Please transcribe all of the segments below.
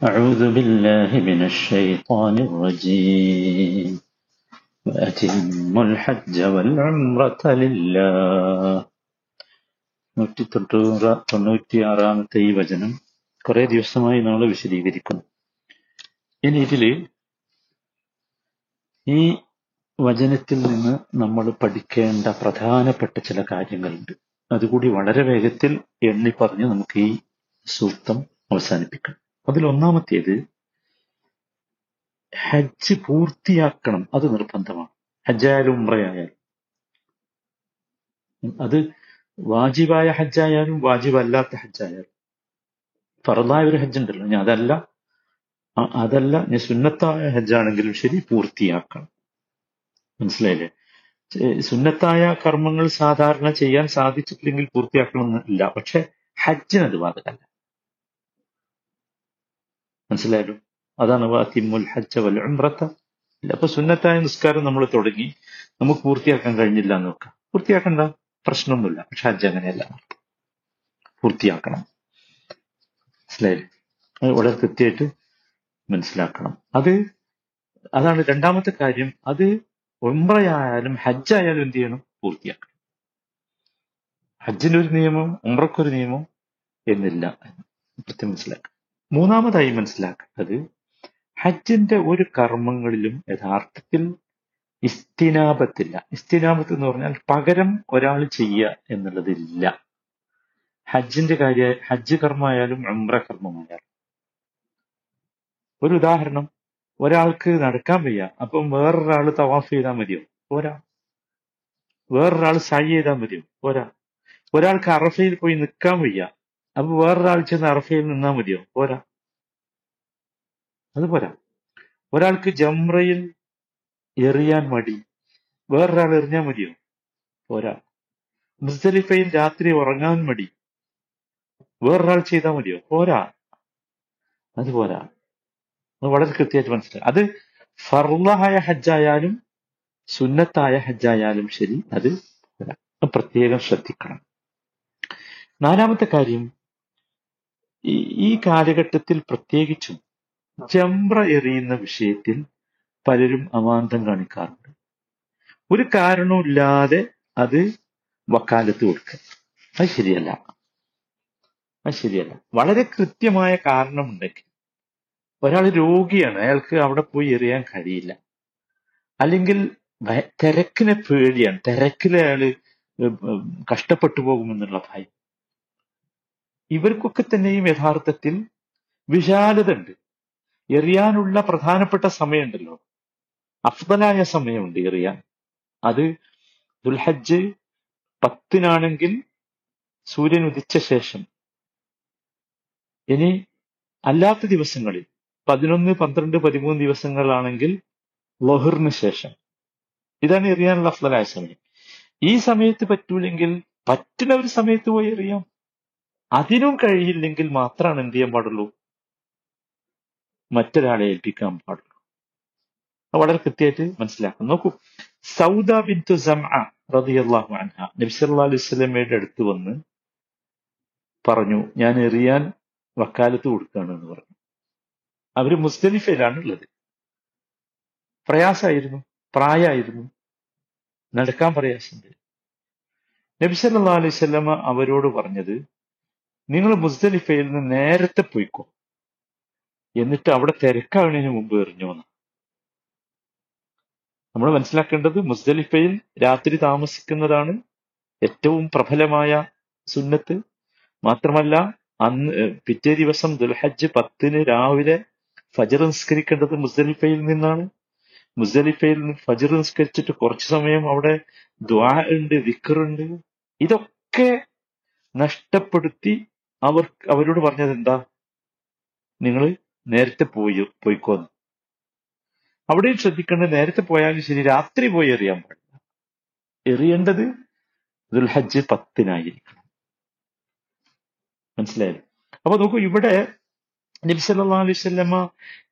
أعوذ بالله من الشيطان الرجيم وأتموا الحج والعمرة لله നൂറ്റി തൊണ്ണൂറ് തൊണ്ണൂറ്റിയാറാമത്തെ ഈ വചനം കുറെ ദിവസമായി നമ്മൾ വിശദീകരിക്കുന്നു ഇനി ഇതില് ഈ വചനത്തിൽ നിന്ന് നമ്മൾ പഠിക്കേണ്ട പ്രധാനപ്പെട്ട ചില കാര്യങ്ങളുണ്ട് അതുകൂടി വളരെ വേഗത്തിൽ എണ്ണി പറഞ്ഞ് നമുക്ക് ഈ സൂക്തം അവസാനിപ്പിക്കാം അതിൽ ഒന്നാമത്തേത് ഹജ്ജ് പൂർത്തിയാക്കണം. അത് നിർബന്ധമാണ്. ഹജ്ജായാലും ഉംറയായാലും. അത് വാജിബായ ഹജ്ജായാലും വാജിബല്ലാത്ത ഹജ്ജായാലും. ഫറദായ ഒരു ഹജ്ജ് ഉണ്ടല്ലോ ഞാൻ അതല്ല അതല്ല ഞാൻ സുന്നത്തായ ഹജ്ജാണെങ്കിലും ശരി പൂർത്തിയാക്കണം. മനസ്സിലായില്ലേ? സുന്നത്തായ കർമ്മങ്ങൾ സാധാരണ ചെയ്യാൻ സാധിച്ചിട്ടില്ലെങ്കിൽ പൂർത്തിയാക്കണമെന്നില്ല പക്ഷെ ഹജ്ജിനത് ബാധകമല്ല. മനസ്സിലായല്ലോ? അതാണ് വാത്തിമുൽ ഹജ്ജ വൽ ഉംറത്ത. അപ്പൊ സുന്നത്തായ നിസ്കാരം നമ്മൾ തുടങ്ങി. നമുക്ക് പൂർത്തിയാക്കാൻ കഴിഞ്ഞില്ല എന്ന് നോക്കാം. പൂർത്തിയാക്കണ്ട? പ്രശ്നമൊന്നുമില്ല. പക്ഷെ ഹജ്ജ് അങ്ങനെയല്ല. പൂർത്തിയാക്കണം. മനസ്സിലായില്ലേ? അത് വളരെ കൃത്യമായിട്ട് മനസ്സിലാക്കണം. അത് അതാണ് രണ്ടാമത്തെ കാര്യം. അത് ഉംറയായാലും ഹജ്ജായാലും എന്ത് ചെയ്യണം? പൂർത്തിയാക്കണം. ഹജ്ജിന്റെ ഒരു നിയമം ഉംറക്കൊരു നിയമം എന്നില്ല കൃത്യം മനസ്സിലാക്കുക മൂന്നാമതായി മനസ്സിലാക്കേണ്ടത് ഹജ്ജിന്റെ ഒരു കർമ്മങ്ങളിലും യഥാർത്ഥത്തിൽ ഇസ്തിനാപത്തില്ല. ഇസ്തിനാപത്ത് എന്ന് പറഞ്ഞാൽ പകരം ഒരാൾ ചെയ്യുക എന്നുള്ളതില്ല ഹജ്ജിന്റെ കാര്യ ഹജ്ജ് കർമ്മമായാലും അമ്ര കർമ്മമായാലും. ഒരു ഉദാഹരണം ഒരാൾക്ക് നടക്കാൻ വയ്യ അപ്പം വേറൊരാൾ തവാഫ് ചെയ്താൽ മതിയോ? പോരാ. വേറൊരാൾ സായി ചെയ്താൽ മതിയോ? പോരാ. ഒരാൾക്ക് അറഫയിൽ പോയി നിൽക്കാൻ വയ്യ അപ്പൊ വേറൊരാൾ ചെന്ന് അറഫയിൽ നിന്നാ മതിയോ? പോരാ. അത് പോരാ. ഒരാൾക്ക് ജംറയിൽ എറിയാൻ മടി. വേറൊരാൾ എറിഞ്ഞാൽ മതിയോ? പോരാ. മുസ്തലിഫയിൽ രാത്രി ഉറങ്ങാൻ മടി. വേറൊരാൾ ചെയ്താൽ മതിയോ? പോരാ. അത് പോരാ. അത് വളരെ കൃത്യമായിട്ട് മനസ്സിലായി. അത് ഫർലായ ഹജ്ജായാലും സുന്നത്തായ ഹജ്ജായാലും ശരി അത് പ്രത്യേകം ശ്രദ്ധിക്കണം. നാലാമത്തെ കാര്യം ഈ ഈ കാലഘട്ടത്തിൽ പ്രത്യേകിച്ചും ജംറ എറിയുന്ന വിഷയത്തിൽ പലരും അവാന്തം കാണിക്കാറുണ്ട്. ഒരു കാരണവുമില്ലാതെ അത് വക്കാലത്ത് കൊടുക്കുക. അത് ശരിയല്ല. അത് ശരിയല്ല. വളരെ കൃത്യമായ കാരണമുണ്ടെങ്കിൽ ഒരാൾ രോഗിയാണ്. അയാൾക്ക് അവിടെ പോയി എറിയാൻ കഴിയില്ല. അല്ലെങ്കിൽ തിരക്കിനെ പേടിയാണ്. ഉം ഉം കഷ്ടപ്പെട്ടു പോകുമെന്നുള്ള ഭയം. ഇവർക്കൊക്കെ തന്നെയും യഥാർത്ഥത്തിൽ വിശാലത ഉണ്ട് എറിയാനുള്ള പ്രധാനപ്പെട്ട സമയമുണ്ടല്ലോ. അഫ്ദലായ സമയമുണ്ട് എറിയാൻ. അത് ദുൽഹജ്ജ് പത്തിനാണെങ്കിൽ സൂര്യൻ ഉദിച്ച ശേഷം. ഇനി അല്ലാത്ത ദിവസങ്ങളിൽ പതിനൊന്ന് പന്ത്രണ്ട് പതിമൂന്ന് ദിവസങ്ങളാണെങ്കിൽ ലൊഹറിന് ശേഷം. ഇതാണ് എറിയാനുള്ള അഫ്ദലായ സമയം. ഈ സമയത്ത് പറ്റൂലെങ്കിൽ പറ്റുന്ന ഒരു സമയത്ത് പോയി എറിയാം. അതിനും കഴിയില്ലെങ്കിൽ മാത്രമാണ് എന്ത് ചെയ്യാൻ പാടുള്ളൂ? മറ്റൊരാളെ ഏൽപ്പിക്കാൻ പാടുള്ളൂ. വളരെ കൃത്യമായിട്ട് മനസ്സിലാക്കാം നോക്കൂ. സൗദ ബിന്തു സംഅ റളിയല്ലാഹു അലൈഹി അടുത്ത് വന്ന് പറഞ്ഞു ഞാൻ എറിയാൻ വക്കാലത്ത് കൊടുക്കുകയാണ് എന്ന് പറഞ്ഞു. അവർ മുസ്തലിഫയിലാണ് ഉള്ളത്. പ്രയാസമായിരുന്നു. പ്രായമായിരുന്നു. നടക്കാൻ പ്രയാസമുണ്ട്. നബി അലൈഹി വസല്ലമ അവരോട് പറഞ്ഞത് നിങ്ങൾ മുസ്തലിഫയിൽ നിന്ന് നേരത്തെ പോയിക്കോ. എന്നിട്ട് അവിടെ തിരക്കാവുന്നതിന് മുമ്പ് എറിഞ്ഞു എന്ന് നമ്മൾ മനസ്സിലാക്കേണ്ടത് മുസ്ദലിഫയിൽ രാത്രി താമസിക്കുന്നതാണ് ഏറ്റവും പ്രബലമായ സുന്നത്ത്. മാത്രമല്ല അന്ന് പിറ്റേ ദിവസം ദുൽഹജ്ജ് പത്തിന് രാവിലെ ഫജർ നിസ്കരിക്കേണ്ടത് മുസ്ദലിഫയിൽ നിന്നാണ്. മുസ്ദലിഫയിൽ നിന്ന് ഫജർ നിസ്കരിച്ചിട്ട് കുറച്ചു സമയം അവിടെ ദ്വാ ഉണ്ട് വിക്കറുണ്ട് ഇതൊക്കെ നഷ്ടപ്പെടുത്തി അവർ അവരോട് പറഞ്ഞത് എന്താ നിങ്ങൾ നേരത്തെ പോയി പോയിക്കോന്ന്. അവിടെയും ശ്രദ്ധിക്കേണ്ടത് നേരത്തെ പോയാലും ശരി രാത്രി പോയി എറിയാൻ പാടില്ല. എറിയേണ്ടത് ദുൽഹജ്ജ് പത്തിനായിരിക്കണം. മനസ്സിലായത് അപ്പൊ നോക്കൂ ഇവിടെ നബി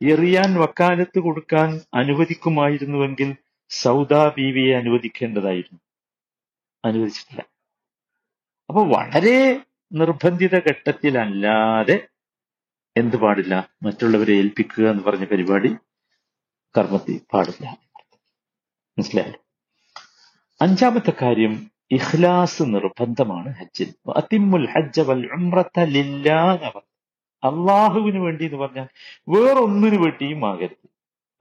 എറിയാൻ വക്കാലത്ത് കൊടുക്കാൻ അനുവദിക്കുമായിരുന്നുവെങ്കിൽ സൗദാ ബീവിയെ അനുവദിക്കേണ്ടതായിരുന്നു. അനുവദിച്ചിട്ടില്ല. അപ്പൊ വളരെ നിർബന്ധിത ഘട്ടത്തിലല്ലാതെ എന്ത് പാടില്ല. മറ്റുള്ളവരെ ഏൽപ്പിക്കുക എന്ന് പറഞ്ഞ പരിപാടി കർമ്മത്തിൽ പാടില്ല. മനസ്സിലായല്ലോ? അഞ്ചാമത്തെ കാര്യം ഇഖ്ലാസ് നിർബന്ധമാണ് ഹജ്ജിൽ. അതിമുൽ ഹജ്ജ വൽ. അള്ളാഹുവിന് വേണ്ടി എന്ന് പറഞ്ഞാൽ വേറൊന്നിനു വേണ്ടിയും ആകരുത്.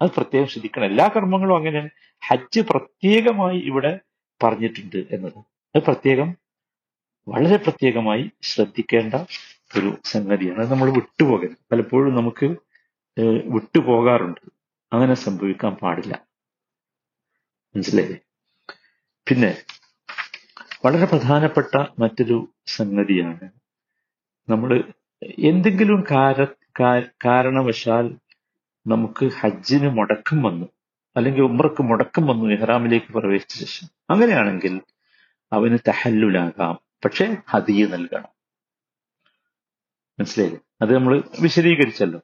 അത് പ്രത്യേകം ശ്രദ്ധിക്കണം. എല്ലാ കർമ്മങ്ങളും അങ്ങനെയാണ് ഹജ്ജ് പ്രത്യേകമായി ഇവിടെ പറഞ്ഞിട്ടുണ്ട് എന്നത്. അത് പ്രത്യേകം വളരെ പ്രത്യേകമായി ശ്രദ്ധിക്കേണ്ട ഒരു സംഗതിയാണ്. അത് നമ്മൾ വിട്ടുപോകരുത്. പലപ്പോഴും നമുക്ക് വിട്ടുപോകാറുണ്ട്. അങ്ങനെ സംഭവിക്കാൻ പാടില്ല. മനസ്സിലായില്ലേ? പിന്നെ വളരെ പ്രധാനപ്പെട്ട മറ്റൊരു സംഗതിയാണ് നമ്മൾ എന്തെങ്കിലും കാര കാരണവശാൽ നമുക്ക് ഹജ്ജിന് മുടക്കം വന്നു അല്ലെങ്കിൽ ഉമ്രക്ക് മുടക്കം വന്നു ഇഹ്റാമിലേക്ക് പ്രവേശിച്ച ശേഷം. അങ്ങനെയാണെങ്കിൽ അവന് തഹല്ലുലാകാം. പക്ഷെ ഹദിയ നൽകണം. മനസ്സിലായില്ലേ? അത് നമ്മൾ വിശദീകരിച്ചല്ലോ.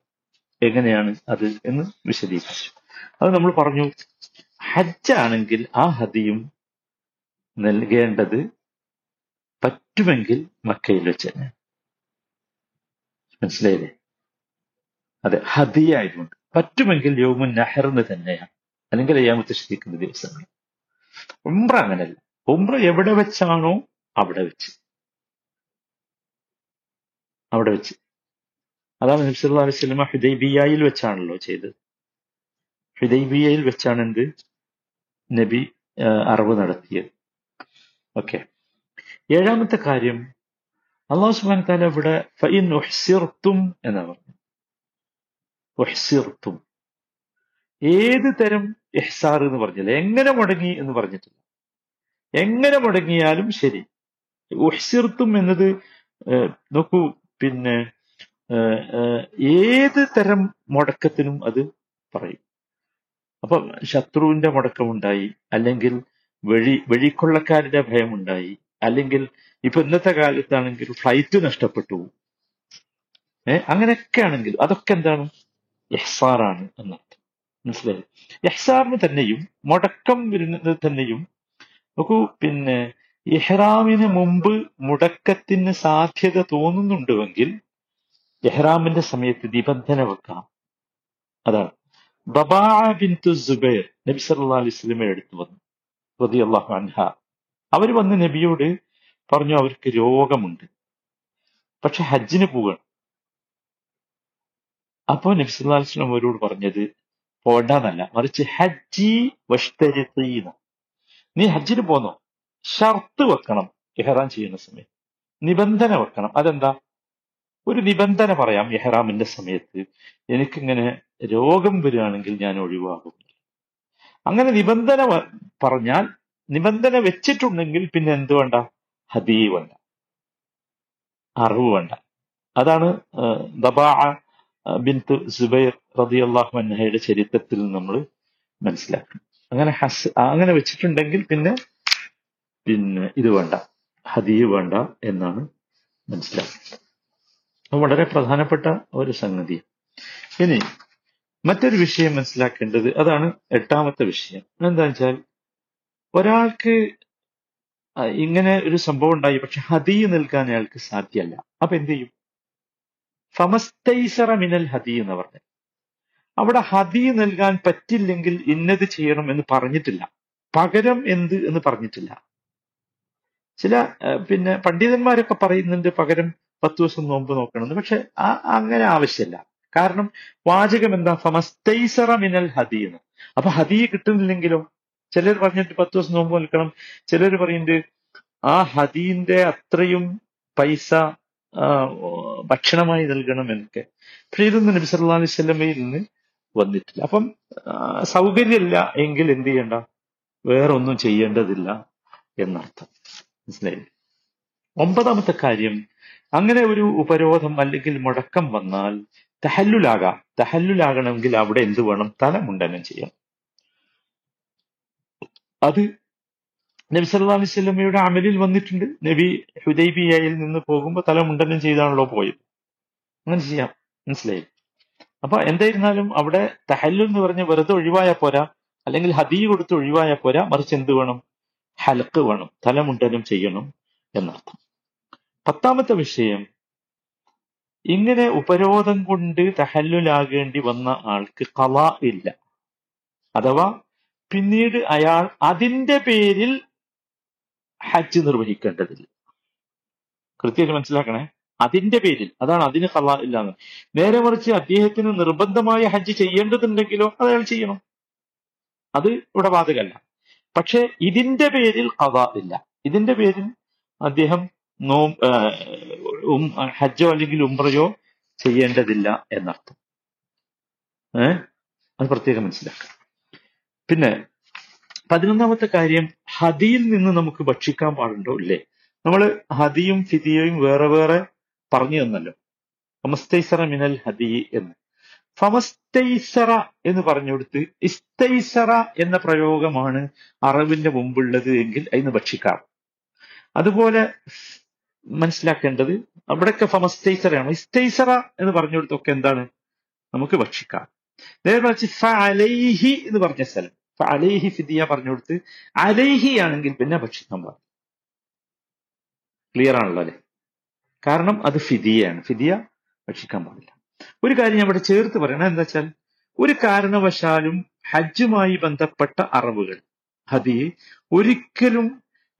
എങ്ങനെയാണ് അത് എന്ന് വിശദീകരിച്ചു. അത് നമ്മൾ പറഞ്ഞു ഹജ്ജാണെങ്കിൽ ആ ഹദിയും നൽകേണ്ടത് പറ്റുമെങ്കിൽ മക്കയിൽ വെച്ച് തന്നെ. മനസ്സിലായില്ലേ? അതെ ഹതിയായതുകൊണ്ട് പറ്റുമെങ്കിൽ യോമു നഹറിന് തന്നെയാണ്. അല്ലെങ്കിൽ അയ്യാമത്തെ ശ്രദ്ധിക്കുന്ന ദിവസങ്ങൾ. ഉംറ അങ്ങനല്ല. ഉംറ എവിടെ വെച്ചാണോ അവിടെ വെച്ച്. അവിടെ വെച്ച്. അതാണ് നബി സല്ലല്ലാഹു അലൈഹി സ്വലമ ഹുദൈബിയയിൽ വെച്ചാണല്ലോ ചെയ്തത്. ഹുദൈബിയയിൽ വെച്ചാണ് എന്ത്? നബി അറിവ് നടത്തിയത്. ഓക്കെ. ഏഴാമത്തെ കാര്യം അള്ളാഹു സുബാൻ താല ഇവിടെ ഉഹ്സിർതും എന്നാ പറഞ്ഞു ഉഹ്സിർതും. ഏത് തരം എഹ്സാർ എന്ന് പറഞ്ഞില്ല. എങ്ങനെ മുടങ്ങി എന്ന് പറഞ്ഞിട്ടില്ല. എങ്ങനെ മുടങ്ങിയാലും ശരി. ഉഹ്സിർത്തും എന്നത് നോക്കൂ പിന്നെ ഏത് തരം മുടക്കത്തിനും അത് പറയും. അപ്പൊ ശത്രുവിന്റെ മുടക്കമുണ്ടായി അല്ലെങ്കിൽ വഴി വഴിക്കൊള്ളക്കാരുടെ ഭയമുണ്ടായി അല്ലെങ്കിൽ ഇപ്പൊ ഇന്നത്തെ കാലത്താണെങ്കിൽ ഫ്ലൈറ്റ് നഷ്ടപ്പെട്ടു. ഏഹ് അങ്ങനെയൊക്കെ ആണെങ്കിൽ അതൊക്കെ എന്താണ്? എഹ്സാറാണ് എന്നർത്ഥം. മനസ്സിലായി? എഹ്സാറിന് തന്നെയും മുടക്കം വരുന്നത് തന്നെയും നോക്കൂ പിന്നെ ഇഹ്റാമിന് മുമ്പ് മുടക്കത്തിന് സാധ്യത തോന്നുന്നുണ്ടുവെങ്കിൽ എഹ്റാമിന്റെ സമയത്ത് നിബന്ധന വെക്കണം. അതാണ്. ബബാ ബിന്തു സുബൈർ നബി സല്ലല്ലാഹു അലൈഹി വസല്ലമ എടുത്തു വന്നു. റളിയല്ലാഹു അൻഹ. അവർ വന്ന് നബിയോട് പറഞ്ഞു അവർക്ക് രോഗമുണ്ട്. പക്ഷെ ഹജ്ജിന് പോവുകയാണ്. അപ്പോ നബി സല്ലാ അലൈഹി വസല്ലം അവരോട് പറഞ്ഞത് പോണ്ടെന്നല്ല മറിച്ച് ഹജ്ജി വഷ്തരിത്തീന നീ ഹജ്ജിന് പോന്നോ? ഷർത്ത് വെക്കണം എഹ്റാം ചെയ്യുന്ന സമയത്ത്. നിബന്ധന വെക്കണം. അതെന്താ? ഒരു നിബന്ധന പറയാം എഹ്റാമിന്റെ സമയത്ത് എനിക്കിങ്ങനെ രോഗം വരികയാണെങ്കിൽ ഞാൻ ഒഴിവാകും. അങ്ങനെ നിബന്ധന പറഞ്ഞാൽ നിബന്ധന വെച്ചിട്ടുണ്ടെങ്കിൽ പിന്നെ എന്ത് വേണ്ട? ഹദീ വേണ്ട. അറിവ് വേണ്ട. അതാണ് ദബാ ബിന്ത് സുബൈർ റളിയല്ലാഹു അൻഹയുടെ ചരിത്രത്തിൽ നമ്മൾ മനസ്സിലാക്കണം അങ്ങനെ ഹസ് അങ്ങനെ വെച്ചിട്ടുണ്ടെങ്കിൽ പിന്നെ പിന്നെ ഇത് വേണ്ട ഹദീ വേണ്ട എന്നാണ് മനസ്സിലാക്കുന്നത് വളരെ പ്രധാനപ്പെട്ട ഒരു സംഗതി. ഇനി മറ്റൊരു വിഷയം മനസ്സിലാക്കേണ്ടത് അതാണ് എട്ടാമത്തെ വിഷയം. എന്താ വെച്ചാൽ ഒരാൾക്ക് ഇങ്ങനെ ഒരു സംഭവം ഉണ്ടായി പക്ഷെ ഹദീ നിൽക്കാൻ അയാൾക്ക് സാധ്യമല്ല. അപ്പൊ എന്ത് ചെയ്യും? ഫമസ്തൈസറ മിനൽ ഹദീ എന്ന് പറഞ്ഞു. അവിടെ ഹദീ നൽകാൻ പറ്റില്ലെങ്കിൽ ഇന്നത് ചെയ്യണം എന്ന് പറഞ്ഞിട്ടില്ല. പകരം എന്ത് എന്ന് പറഞ്ഞിട്ടില്ല. ചില പിന്നെ പണ്ഡിതന്മാരൊക്കെ പറയുന്നുണ്ട് പകരം പത്ത് ദിവസം നോമ്പ് നോക്കണമെന്ന്. പക്ഷെ ആ- അങ്ങനെ ആവശ്യമില്ല. കാരണം വാചകം എന്താ? ഫമസ്തൈസറ മിനൽ ഹദീ എന്ന് അപ്പൊ ഹദീ കിട്ടുന്നില്ലെങ്കിലോ ചിലർ പറഞ്ഞിട്ട് പത്ത് ദിവസം നോമ്പ് നിൽക്കണം. ചിലർ പറയുന്നുണ്ട് ആ ഹദീന്റെ അത്രയും പൈസ ഭക്ഷണമായി നൽകണം എന്നൊക്കെ. പക്ഷെ ഇതൊന്നും നബി സല്ലല്ലാഹു അലൈഹി വസല്ലമയിൽ നിന്ന് വന്നിട്ടില്ല. അപ്പം സൗകര്യമില്ല എങ്കിൽ എന്ത് ചെയ്യണ്ട? വേറൊന്നും ചെയ്യേണ്ടതില്ല എന്നർത്ഥം. മനസ്സിലായി ഒമ്പതാമത്തെ കാര്യം അങ്ങനെ ഒരു ഉപരോധം അല്ലെങ്കിൽ മുടക്കം വന്നാൽ തഹല്ലുലാകാം. തഹല്ലുലാകണമെങ്കിൽ അവിടെ എന്ത് വേണം? തലമുണ്ടനം ചെയ്യാം അത് നബി സല്ലാ അലൈഹി അമലിൽ വന്നിട്ടുണ്ട്. നബി ഹുദൈബിയയിൽ നിന്ന് പോകുമ്പോൾ തലമുണ്ടനം ചെയ്താണല്ലോ പോയത്. അങ്ങനെ ചെയ്യാം. മനസ്സിലായി അപ്പൊ എന്തായിരുന്നാലും അവിടെ തഹല്ലു എന്ന് പറഞ്ഞ് വെറുതെ ഒഴിവായാൽ പോരാ. അല്ലെങ്കിൽ ഹദീ കൊടുത്ത് ഒഴിവായാൽ പോരാ. മറിച്ച് എന്ത് വേണം? ഹലക്ക് വേണം തലമുണ്ടനം ചെയ്യണം എന്നർത്ഥം. പത്താമത്തെ വിഷയം ഇങ്ങനെ ഉപരോധം കൊണ്ട് തഹല്ലുലാകേണ്ടി വന്ന ആൾക്ക് കല ഇല്ല. അഥവാ പിന്നീട് അയാൾ അതിന്റെ പേരിൽ ഹജ്ജ് നിർവഹിക്കേണ്ടതില്ല. കൃത്യമായിട്ട് മനസ്സിലാക്കണേ? അതിന്റെ പേരിൽ അതാണ് അതിന് കല ഇല്ലാന്ന് നേരെ മറിച്ച് അദ്ദേഹത്തിന് നിർബന്ധമായ ഹജ്ജ് ചെയ്യേണ്ടതുണ്ടെങ്കിലോ അത് അയാൾ ചെയ്യണം. അത് ഇവിടെ ബാധകല്ല പക്ഷെ ഇതിന്റെ പേരിൽ കഥ ഇല്ല. ഇതിന്റെ പേരിൽ അദ്ദേഹം നോ ഹജ്ജോ അല്ലെങ്കിൽ ഉംറയോ ചെയ്യേണ്ടതില്ല എന്നർത്ഥം. ഏഹ് അത് പ്രത്യേകം മനസ്സിലാക്കാം. പിന്നെ പതിനൊന്നാമത്തെ കാര്യം ഹദിയിൽ നിന്ന് നമുക്ക് ഭക്ഷിക്കാൻ പാടുണ്ടോ? ഇല്ലേ. നമ്മൾ ഹദിയും ഫിദിയയും വേറെ വേറെ പറഞ്ഞു തന്നല്ലോ അമസ്തൈസറ മിനൽ ഹദി എന്ന്. ഫമസ്തൈസറ എന്ന് പറഞ്ഞുകൊടുത്ത് ഇസ്തൈസറ എന്ന പ്രയോഗമാണ് അറബിന്റെ മുമ്പുള്ളത് എങ്കിൽ അതിന് ഭക്ഷിക്കാം. അതുപോലെ മനസ്സിലാക്കേണ്ടത് അവിടെയൊക്കെ ഫമസ്തൈസറയാണ് ഇസ്തൈസറ എന്ന് പറഞ്ഞുകൊടുത്തൊക്കെ എന്താണ്? നമുക്ക് ഭക്ഷിക്കാം. നേരെ മറിച്ച് ഫഅലൈഹി എന്ന് പറഞ്ഞ സ്ഥലം. അലൈഹി ഫിദിയ പറഞ്ഞു കൊടുത്ത് അലൈഹി ആണെങ്കിൽ പിന്നെ ഭക്ഷിക്കാൻ പാടില്ല ക്ലിയർ ആണല്ലോ അല്ലെ? കാരണം അത് ഫിദിയാണ് ഫിദിയ ഭക്ഷിക്കാൻ പാടില്ല. ഒരു കാര്യം ഇവിടെ ചേർത്ത് പറയണം. എന്താ വെച്ചാൽ ഒരു കാരണവശാലും ഹജ്ജുമായി ബന്ധപ്പെട്ട അറിവുകൾ ഹദിയെ ഒരിക്കലും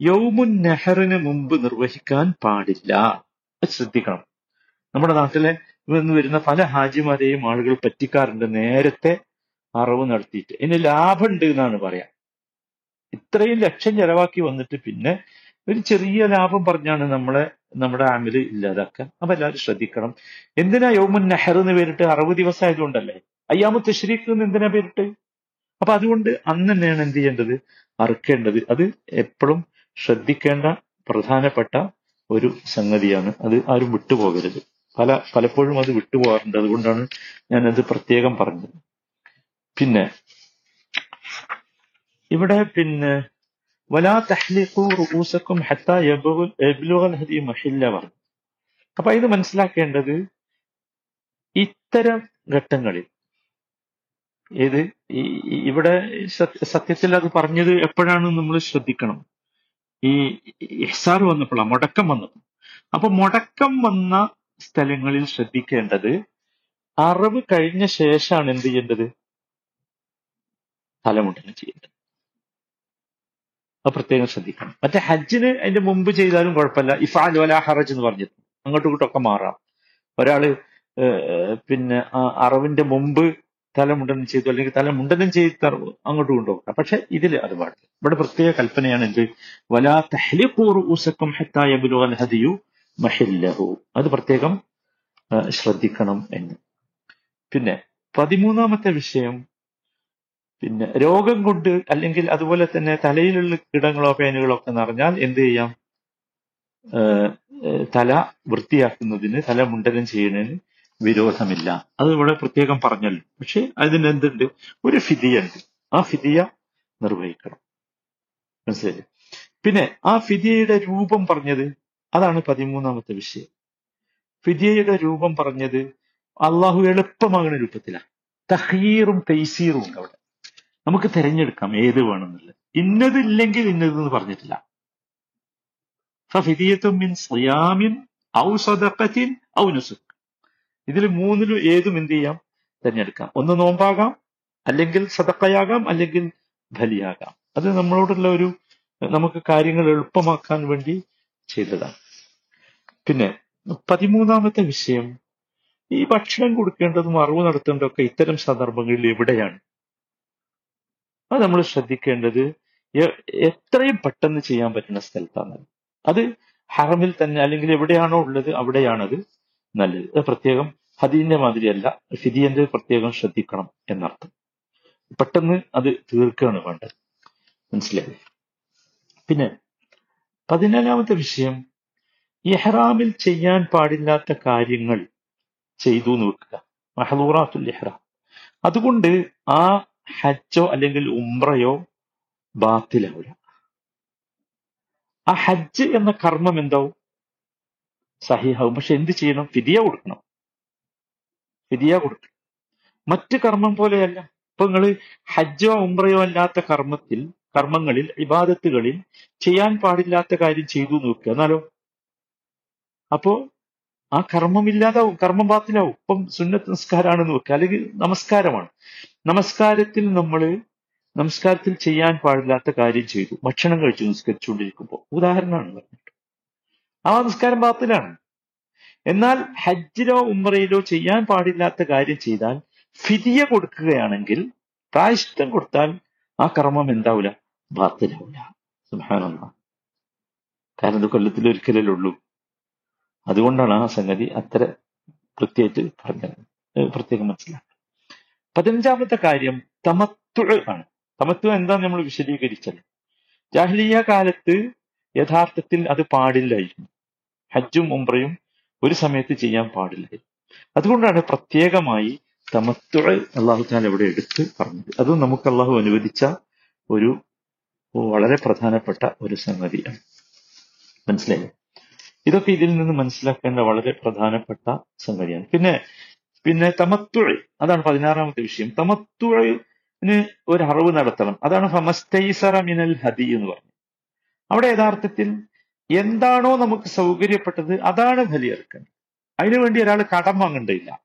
യൗമുൻ നെഹറിന് മുമ്പ് നിർവഹിക്കാൻ പാടില്ല. ശ്രദ്ധിക്കണം. നമ്മുടെ നാട്ടിലെ നിന്ന് വരുന്ന പല ഹാജിമാരെയും ആളുകൾ പറ്റിക്കാറുണ്ട് നേരത്തെ അറിവ് നടത്തിയിട്ട്. ഇനി ലാഭമുണ്ട് എന്നാണ് പറയാ. ഇത്രയും ലക്ഷം ചെലവാക്കി വന്നിട്ട് പിന്നെ ഒരു ചെറിയ ലാഭം പറഞ്ഞാണ് നമ്മളെ നമ്മുടെ ആമിൽ ഇല്ലാതാക്കുക അപ്പൊ എല്ലാവരും ശ്രദ്ധിക്കണം. എന്തിനാ യോമുൻ നെഹർ എന്ന് പേരിട്ട് അറുപത് ദിവസം ആയതുകൊണ്ടല്ലേ അയ്യാമു തശ്രീഖ് എന്ന് എന്തിനാ പേരിട്ട്? അപ്പൊ അതുകൊണ്ട് അന്ന് തന്നെയാണ് എന്ത് ചെയ്യേണ്ടത്? അറുക്കേണ്ടത് അത് എപ്പോഴും ശ്രദ്ധിക്കേണ്ട പ്രധാനപ്പെട്ട ഒരു സംഗതിയാണ്. അത് ആരും വിട്ടുപോകരുത്. പല പലപ്പോഴും അത് വിട്ടുപോകാറുണ്ട്. അതുകൊണ്ടാണ് ഞാൻ ഞാനത് പ്രത്യേകം പറഞ്ഞത്. പിന്നെ ഇവിടെ പിന്നെ വലാ തഹ്ലിഖു റുഊസക്കും ഹത്താ യബ്ലുഗൽ ഹദി മഹില്ല പറഞ്ഞു അപ്പൊ ഇത് മനസ്സിലാക്കേണ്ടത് ഇത്തരം ഘട്ടങ്ങളിൽ ഏത് ഇവിടെ സത്യത്തിൽ അത് പറഞ്ഞത് എപ്പോഴാണ് നമ്മൾ ശ്രദ്ധിക്കണം? ഈ ഇഹ്സാർ വന്നപ്പോഴാണ് മുടക്കം വന്നപ്പോൾ. അപ്പൊ മുടക്കം വന്ന സ്ഥലങ്ങളിൽ ശ്രദ്ധിക്കേണ്ടത് അറിവ് കഴിഞ്ഞ ശേഷമാണ് എന്ത് ചെയ്യേണ്ടത്? തലമുണ്ടനം ചെയ്യേണ്ടത് അത് പ്രത്യേകം ശ്രദ്ധിക്കണം. മറ്റേ ഹജ്ജിന് അതിന്റെ മുമ്പ് ചെയ്താലും കുഴപ്പമില്ല. ഇഫാൽ വലാ ഹറജ് എന്ന് പറഞ്ഞിരുന്നു അങ്ങോട്ടും ഇങ്ങോട്ടൊക്കെ മാറാം. ഒരാൾ പിന്നെ അറിവിന്റെ മുമ്പ് തലമുണ്ടനം ചെയ്തു അല്ലെങ്കിൽ തലമുണ്ടനം ചെയ്ത് അങ്ങോട്ട് കൊണ്ടുപോകാം പക്ഷെ ഇതിൽ അത് പാടില്ല. ഇവിടെ പ്രത്യേക കൽപ്പനയാണ് എന്ത്? വലാ തഹ്ലിഖൂ റൂസക്കും ഹത്താ യബ്ലുഗൽ ഹദിയു മഹില്ലഹു. അത് പ്രത്യേകം ശ്രദ്ധിക്കണം എന്ന്. പിന്നെ പതിമൂന്നാമത്തെ വിഷയം പിന്നെ രോഗം കൊണ്ട് അല്ലെങ്കിൽ അതുപോലെ തന്നെ തലയിലുള്ള കിടങ്ങളോ പേനുകളോ ഒക്കെ നിറഞ്ഞാൽ എന്ത് ചെയ്യാം? തല വൃത്തിയാക്കുന്നതിന് തല മുണ്ടനം ചെയ്യുന്നതിന് വിരോധമില്ല. അത് ഇവിടെ പ്രത്യേകം പറഞ്ഞല്ലോ. പക്ഷെ അതിന് എന്തുണ്ട്? ഒരു ഫിതിയുണ്ട്. ആ ഫിതിയ നിർവഹിക്കണം. മനസ്സിലായി പിന്നെ ആ ഫിതിയയുടെ രൂപം പറഞ്ഞത് അതാണ് പതിമൂന്നാമത്തെ വിഷയം. ഫിതിയയുടെ രൂപം പറഞ്ഞത് അള്ളാഹു എളുപ്പമാകുന്ന രൂപത്തിലാണ്. തഹീറും തൈസീറും ഉണ്ട് അവിടെ. നമുക്ക് തിരഞ്ഞെടുക്കാം ഏത് വേണമെന്നുള്ളത്. ഇന്നതില്ലെങ്കിൽ ഇന്നത് എന്ന് പറഞ്ഞിട്ടില്ല ഇതിൽ മൂന്നിലും ഏതും എന്ത് ചെയ്യാം? തിരഞ്ഞെടുക്കാം. ഒന്ന് നോമ്പാകാം അല്ലെങ്കിൽ സദക്കയാകാം അല്ലെങ്കിൽ ബലിയാകാം. അത് നമ്മളോടുള്ള ഒരു നമുക്ക് കാര്യങ്ങൾ എളുപ്പമാക്കാൻ വേണ്ടി ചെയ്തതാണ്. പിന്നെ പതിമൂന്നാമത്തെ വിഷയം ഈ ഭക്ഷണം കൊടുക്കേണ്ടതും അറിവ് നടത്തേണ്ടതും ഒക്കെ ഇത്തരം സന്ദർഭങ്ങളിൽ എവിടെയാണ്? അത് നമ്മൾ ശ്രദ്ധിക്കേണ്ടത് എത്രയും പെട്ടെന്ന് ചെയ്യാൻ പറ്റുന്ന സ്ഥലത്താണ്. അത് ഹറമിൽ തന്നെ അല്ലെങ്കിൽ എവിടെയാണോ ഉള്ളത് അവിടെയാണത് നല്ലത്. അത് പ്രത്യേകം ഹദീന്റെ മാതിരിയല്ല ഫിദിയന്റെ പ്രത്യേകം ശ്രദ്ധിക്കണം എന്നർത്ഥം. പെട്ടെന്ന് അത് തീർക്കുകയാണ് വേണ്ടത്. മനസ്സിലായി? പിന്നെ പതിനാലാമത്തെ വിഷയം ഇഹ്റാമിൽ ചെയ്യാൻ പാടില്ലാത്ത കാര്യങ്ങൾ ചെയ്തു എന്ന് വെക്കുക. മഹദൂറാത്തുൽ ഇഹ്റാം. അതുകൊണ്ട് ആ ഹജ്ജോ അല്ലെങ്കിൽ ഉംറയോ ബാത്തിലാവില്ല ആ ഹജ്ജ് എന്ന കർമ്മം എന്താവും? സഹിഹാവും. പക്ഷെ എന്ത് ചെയ്യണം? ഫിദിയ കൊടുക്കണം. ഫിദിയ കൊടുക്കണം. മറ്റ് കർമ്മം പോലെയല്ല. ഇപ്പൊ നിങ്ങൾ ഹജ്ജോ ഉംറയോ അല്ലാത്ത കർമ്മത്തിൽ കർമ്മങ്ങളിൽ ഇബാദത്തുകളിൽ ചെയ്യാൻ പാടില്ലാത്ത കാര്യം ചെയ്തു നോക്കുക. എന്നാലോ? അപ്പോ ആ കർമ്മം ഇല്ലാതാവും കർമ്മം ബാത്തിലാവും. ഇപ്പം സുന്നത്ത് നിസ്കാരമാണെന്ന് വെക്കുക. അല്ലെങ്കിൽ നമസ്കാരമാണ്. നമസ്കാരത്തിൽ നമ്മൾ നമസ്കാരത്തിൽ ചെയ്യാൻ പാടില്ലാത്ത കാര്യം ചെയ്തു. ഭക്ഷണം കഴിച്ചു നിസ്കരിച്ചുകൊണ്ടിരിക്കുമ്പോൾ. ഉദാഹരണമാണ് പറഞ്ഞിട്ട്. ആ നമസ്കാരം ബാത്തിലാണ്. എന്നാൽ ഹജ്ജിലോ ഉംറയിലോ ചെയ്യാൻ പാടില്ലാത്ത കാര്യം ചെയ്താൽ ഫിതിയ കൊടുക്കുകയാണെങ്കിൽ പ്രായശ്ചിത്തം കൊടുത്താൽ ആ കർമ്മം എന്താവില്ല ബാത്തിലാവില്ല സുഹാനന്ദ കാരണം ഇത് കൊല്ലത്തിൽ ഒരിക്കലല്ലേ ഉള്ളൂ. അതുകൊണ്ടാണ് ആ സംഗതി അത്ര പ്രത്യേകിച്ച് പറഞ്ഞത്. പ്രത്യേകം മനസ്സിലാക്കുക. പതിനഞ്ചാമത്തെ കാര്യം തമത്വ ആണ്. തമത്വ എന്താന്ന് നമ്മൾ വിശദീകരിച്ചത് ജാഹ്ലിയ കാലത്ത് യഥാർത്ഥത്തിൽ അത് പാടില്ലായിരുന്നു. ഹജ്ജും ഉംറയും ഒരു സമയത്ത് ചെയ്യാൻ പാടില്ലായിരുന്നു. അതുകൊണ്ടാണ് പ്രത്യേകമായി തമത്വ അള്ളാഹു താൻ ഇവിടെ എടുത്ത് പറഞ്ഞത്. അത് നമുക്ക് അള്ളാഹു അനുവദിച്ച ഒരു വളരെ പ്രധാനപ്പെട്ട ഒരു സംഗതിയാണ്. മനസ്സിലായി ഇതൊക്കെ ഇതിൽ നിന്ന് മനസ്സിലാക്കേണ്ട വളരെ പ്രധാനപ്പെട്ട സംഗതിയാണ്. പിന്നെ പിന്നെ തമത്തുഴി അതാണ് പതിനാറാമത്തെ വിഷയം. തമത്തുഴിന് ഒരു അറിവ് നടത്തണം. അതാണ് ഫമസ്തൈസറ മിനൽ ഹദി എന്ന് പറഞ്ഞു അവിടെ യഥാർത്ഥത്തിൽ എന്താണോ നമുക്ക് സൗകര്യപ്പെട്ടത് അതാണ് ബലിയെറുക്കേണ്ടത് അതിനുവേണ്ടി ഒരാൾ കടം വാങ്ങേണ്ടതില്ല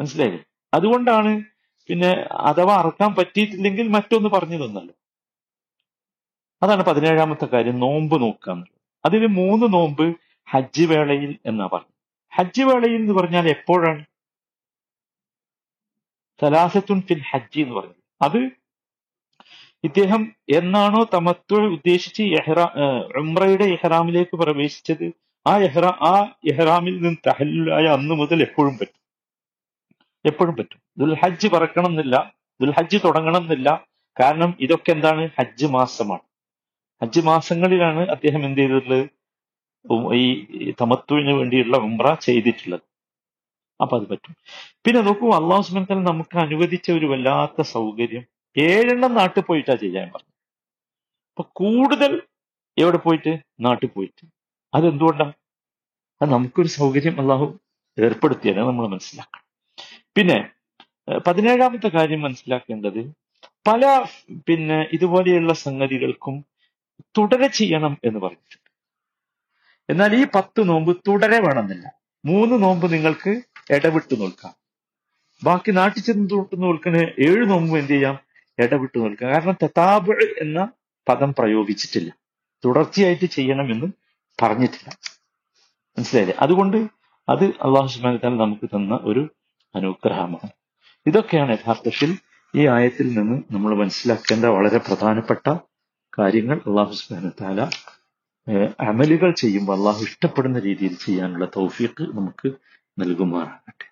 മനസ്സിലായില്ലേ? അതുകൊണ്ടാണ് പിന്നെ അഥവാ അറക്കാൻ പറ്റിയിട്ടില്ലെങ്കിൽ മറ്റൊന്ന് പറഞ്ഞു തന്നല്ലോ. അതാണ് പതിനേഴാമത്തെ കാര്യം. നോമ്പ് നോക്കുക അതിൽ മൂന്ന് നോമ്പ് ഹജ്ജ് വേളയിൽ എന്നാ പറഞ്ഞു. ഹജ്ജ് വേളയിൽ എന്ന് പറഞ്ഞാൽ എപ്പോഴാണ്? സലാസത്തുൻ ഫിൽ ഹജ്ജ് എന്ന് പറഞ്ഞു. അത് ഇദ്ദേഹം എന്നാണോ തമത്വ ഉദ്ദേശിച്ച് എഹ്റാ ഉംറയുടെ എഹ്റാമിലേക്ക് പ്രവേശിച്ചത്? ആ എഹ്റാ ആ എഹ്റാമിൽ നിന്ന് തഹല്ലുലായ അന്ന് മുതൽ എപ്പോഴും പറ്റും. എപ്പോഴും പറ്റും. ദുൽഹജ്ജ് പറക്കണം എന്നില്ല ദുൽഹജ്ജ് തുടങ്ങണം എന്നില്ല കാരണം ഇതൊക്കെ എന്താണ്? ഹജ്ജ് മാസമാണ്. ഹജ്ജ് മാസങ്ങളിലാണ് അദ്ദേഹം എന്ത് ചെയ്തിട്ടുള്ളത്? ഈ തമത്തുവിന് വേണ്ടിയുള്ള ഉംറ ചെയ്തിട്ടുള്ളത്. അപ്പൊ അത് പറ്റും. പിന്നെ നോക്കൂ അള്ളാഹു സുബാൻ നമുക്ക് അനുവദിച്ച ഒരു വല്ലാത്ത സൗകര്യം. ഏഴെണ്ണം നാട്ടിൽ പോയിട്ടാ ചെയ്യാൻ പറഞ്ഞു അപ്പൊ കൂടുതൽ എവിടെ പോയിട്ട്? നാട്ടിൽ പോയിട്ട്. അതെന്തുകൊണ്ടാണ് അത് നമുക്കൊരു സൗകര്യം അള്ളാഹു ഏർപ്പെടുത്തിയാണ് നമ്മൾ മനസ്സിലാക്കണം. പിന്നെ പതിനേഴാമത്തെ കാര്യം മനസ്സിലാക്കേണ്ടത് പല പിന്നെ ഇതുപോലെയുള്ള സംഗതികൾക്കും തുടരെ ചെയ്യണം എന്ന് പറഞ്ഞിട്ടുണ്ട്. എന്നാൽ ഈ പത്ത് നോമ്പ് തുടരെ വേണമെന്നില്ല. മൂന്ന് നോമ്പ് നിങ്ങൾക്ക് ഇടവിട്ട് നോൽക്കാം. ബാക്കി നാട്ടിൽ ചെന്ന് തൊട്ട് നോൽക്കുന്ന ഏഴ് നോമ്പ് എന്ത് ചെയ്യാം? ഇടവിട്ട് നോൽക്കാം. കാരണം തെതാബ് എന്ന പദം പ്രയോഗിച്ചിട്ടില്ല. തുടർച്ചയായിട്ട് ചെയ്യണമെന്ന് പറഞ്ഞിട്ടില്ല. മനസ്സിലായില്ലേ? അതുകൊണ്ട് അത് അള്ളാഹു സുബാന നമുക്ക് തന്ന ഒരു അനുഗ്രഹമാണ്. ഇതൊക്കെയാണ് യഥാർത്ഥത്തിൽ ഈ ആയത്തിൽ നിന്ന് നമ്മൾ മനസ്സിലാക്കേണ്ട വളരെ പ്രധാനപ്പെട്ട കാര്യങ്ങൾ അള്ളാഹു സുബാന താല അമലുകൾ ചെയ്യുമ്പോൾ അള്ളാഹു ഇഷ്ടപ്പെടുന്ന രീതിയിൽ ചെയ്യാനുള്ള തൗഫീഖ് നമുക്ക് നൽകുമാറാകട്ടെ.